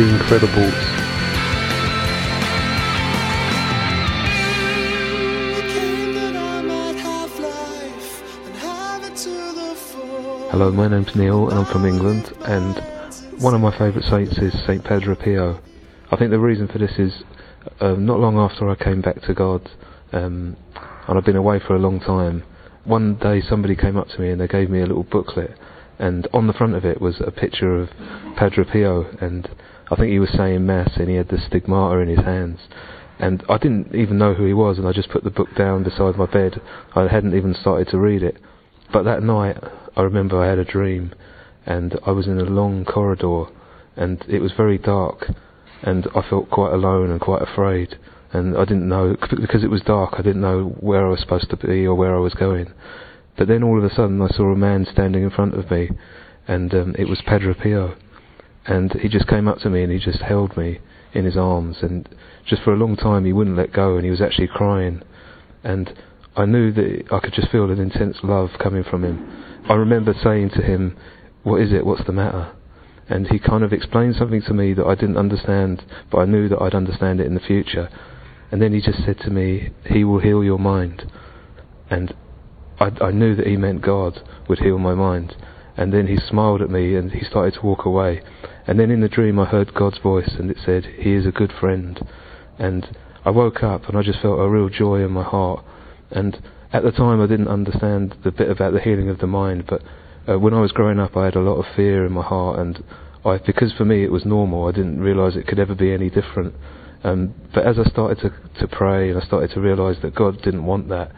The Incredibles. Hello, my name's Niall and I'm from England and one of my favourite saints is St Padre Pio. I think the reason for this is uh, not long after I came back to God um, and I've been away for a long time, one day somebody came up to me and they gave me a little booklet and on the front of it was a picture of Padre Pio and I think he was saying mass and he had the stigmata in his hands and I didn't even know who he was and I just put the book down beside my bed. I hadn't even started to read it. But that night I remember I had a dream, and I was in a long corridor, and it was very dark, and I felt quite alone and quite afraid, and I didn't know because it was dark. I didn't know where I was supposed to be or where I was going. But then all of a sudden I saw a man standing in front of me, and um, it was Padre Pio, and he just came up to me and he just held me in his arms, and just for a long time he wouldn't let go, and he was actually crying, and I knew that I could just feel an intense love coming from him I remember saying to him, What is it? What's the matter? And he kind of explained something to me that I didn't understand, but I knew that I'd understand it in the future. And then he just said to me, He will heal your mind. And I, I knew that he meant God would heal my mind. And then he smiled at me and he started to walk away. And then in the dream I heard God's voice and it said, He is a good friend. And I woke up and I just felt a real joy in my heart. And at the time I didn't understand the bit about the healing of the mind, but uh, when I was growing up I had a lot of fear in my heart, and I, because for me it was normal, I didn't realise it could ever be any different. Um, but as I started to, to pray and I started to realise that God didn't want that,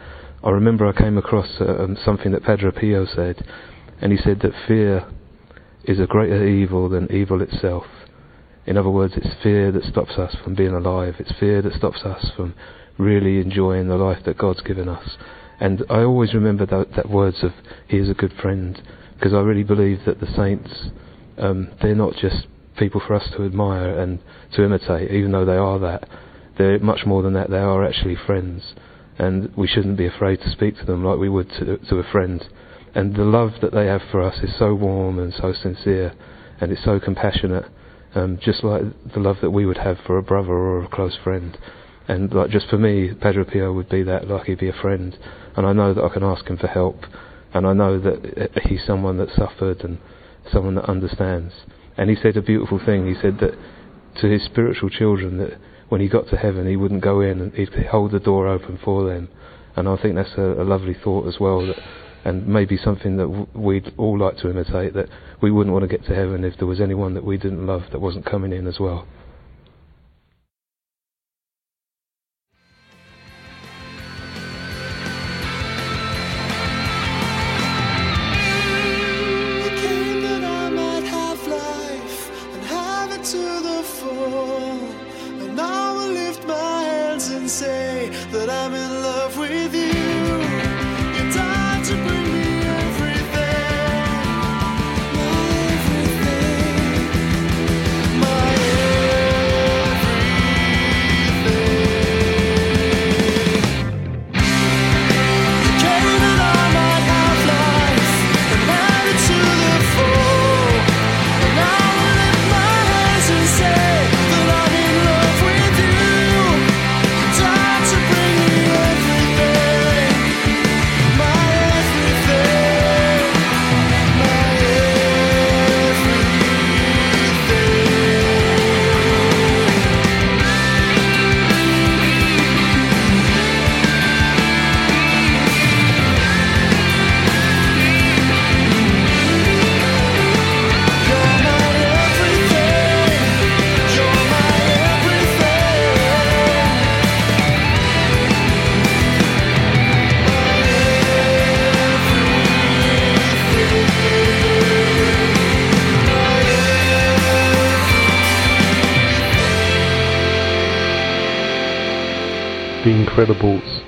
I remember I came across uh, um, something that Padre Pio said, and he said that fear is a greater evil than evil itself. In other words, it's fear that stops us from being alive. It's fear that stops us from really enjoying the life that God's given us. And I always remember that, that words of "He is a good friend," because I really believe that the saints, um, they're not just people for us to admire and to imitate, even though they are that. They're much more than that. They are actually friends, and we shouldn't be afraid to speak to them like we would to, to a friend. And the love that they have for us is so warm and so sincere, and it's so compassionate, um, just like the love that we would have for a brother or a close friend. And like just for me, Padre Pio would be that, like he'd be a friend and I know that I can ask him for help, and I know that he's someone that suffered and someone that understands. And he said a beautiful thing. He said that to his spiritual children that when he got to heaven, he wouldn't go in and he'd hold the door open for them. And I think that's a, a lovely thought as well. That, and maybe something that w- we'd all like to imitate. That we wouldn't want to get to heaven if there was anyone that we didn't love that wasn't coming in as well. The Incredibles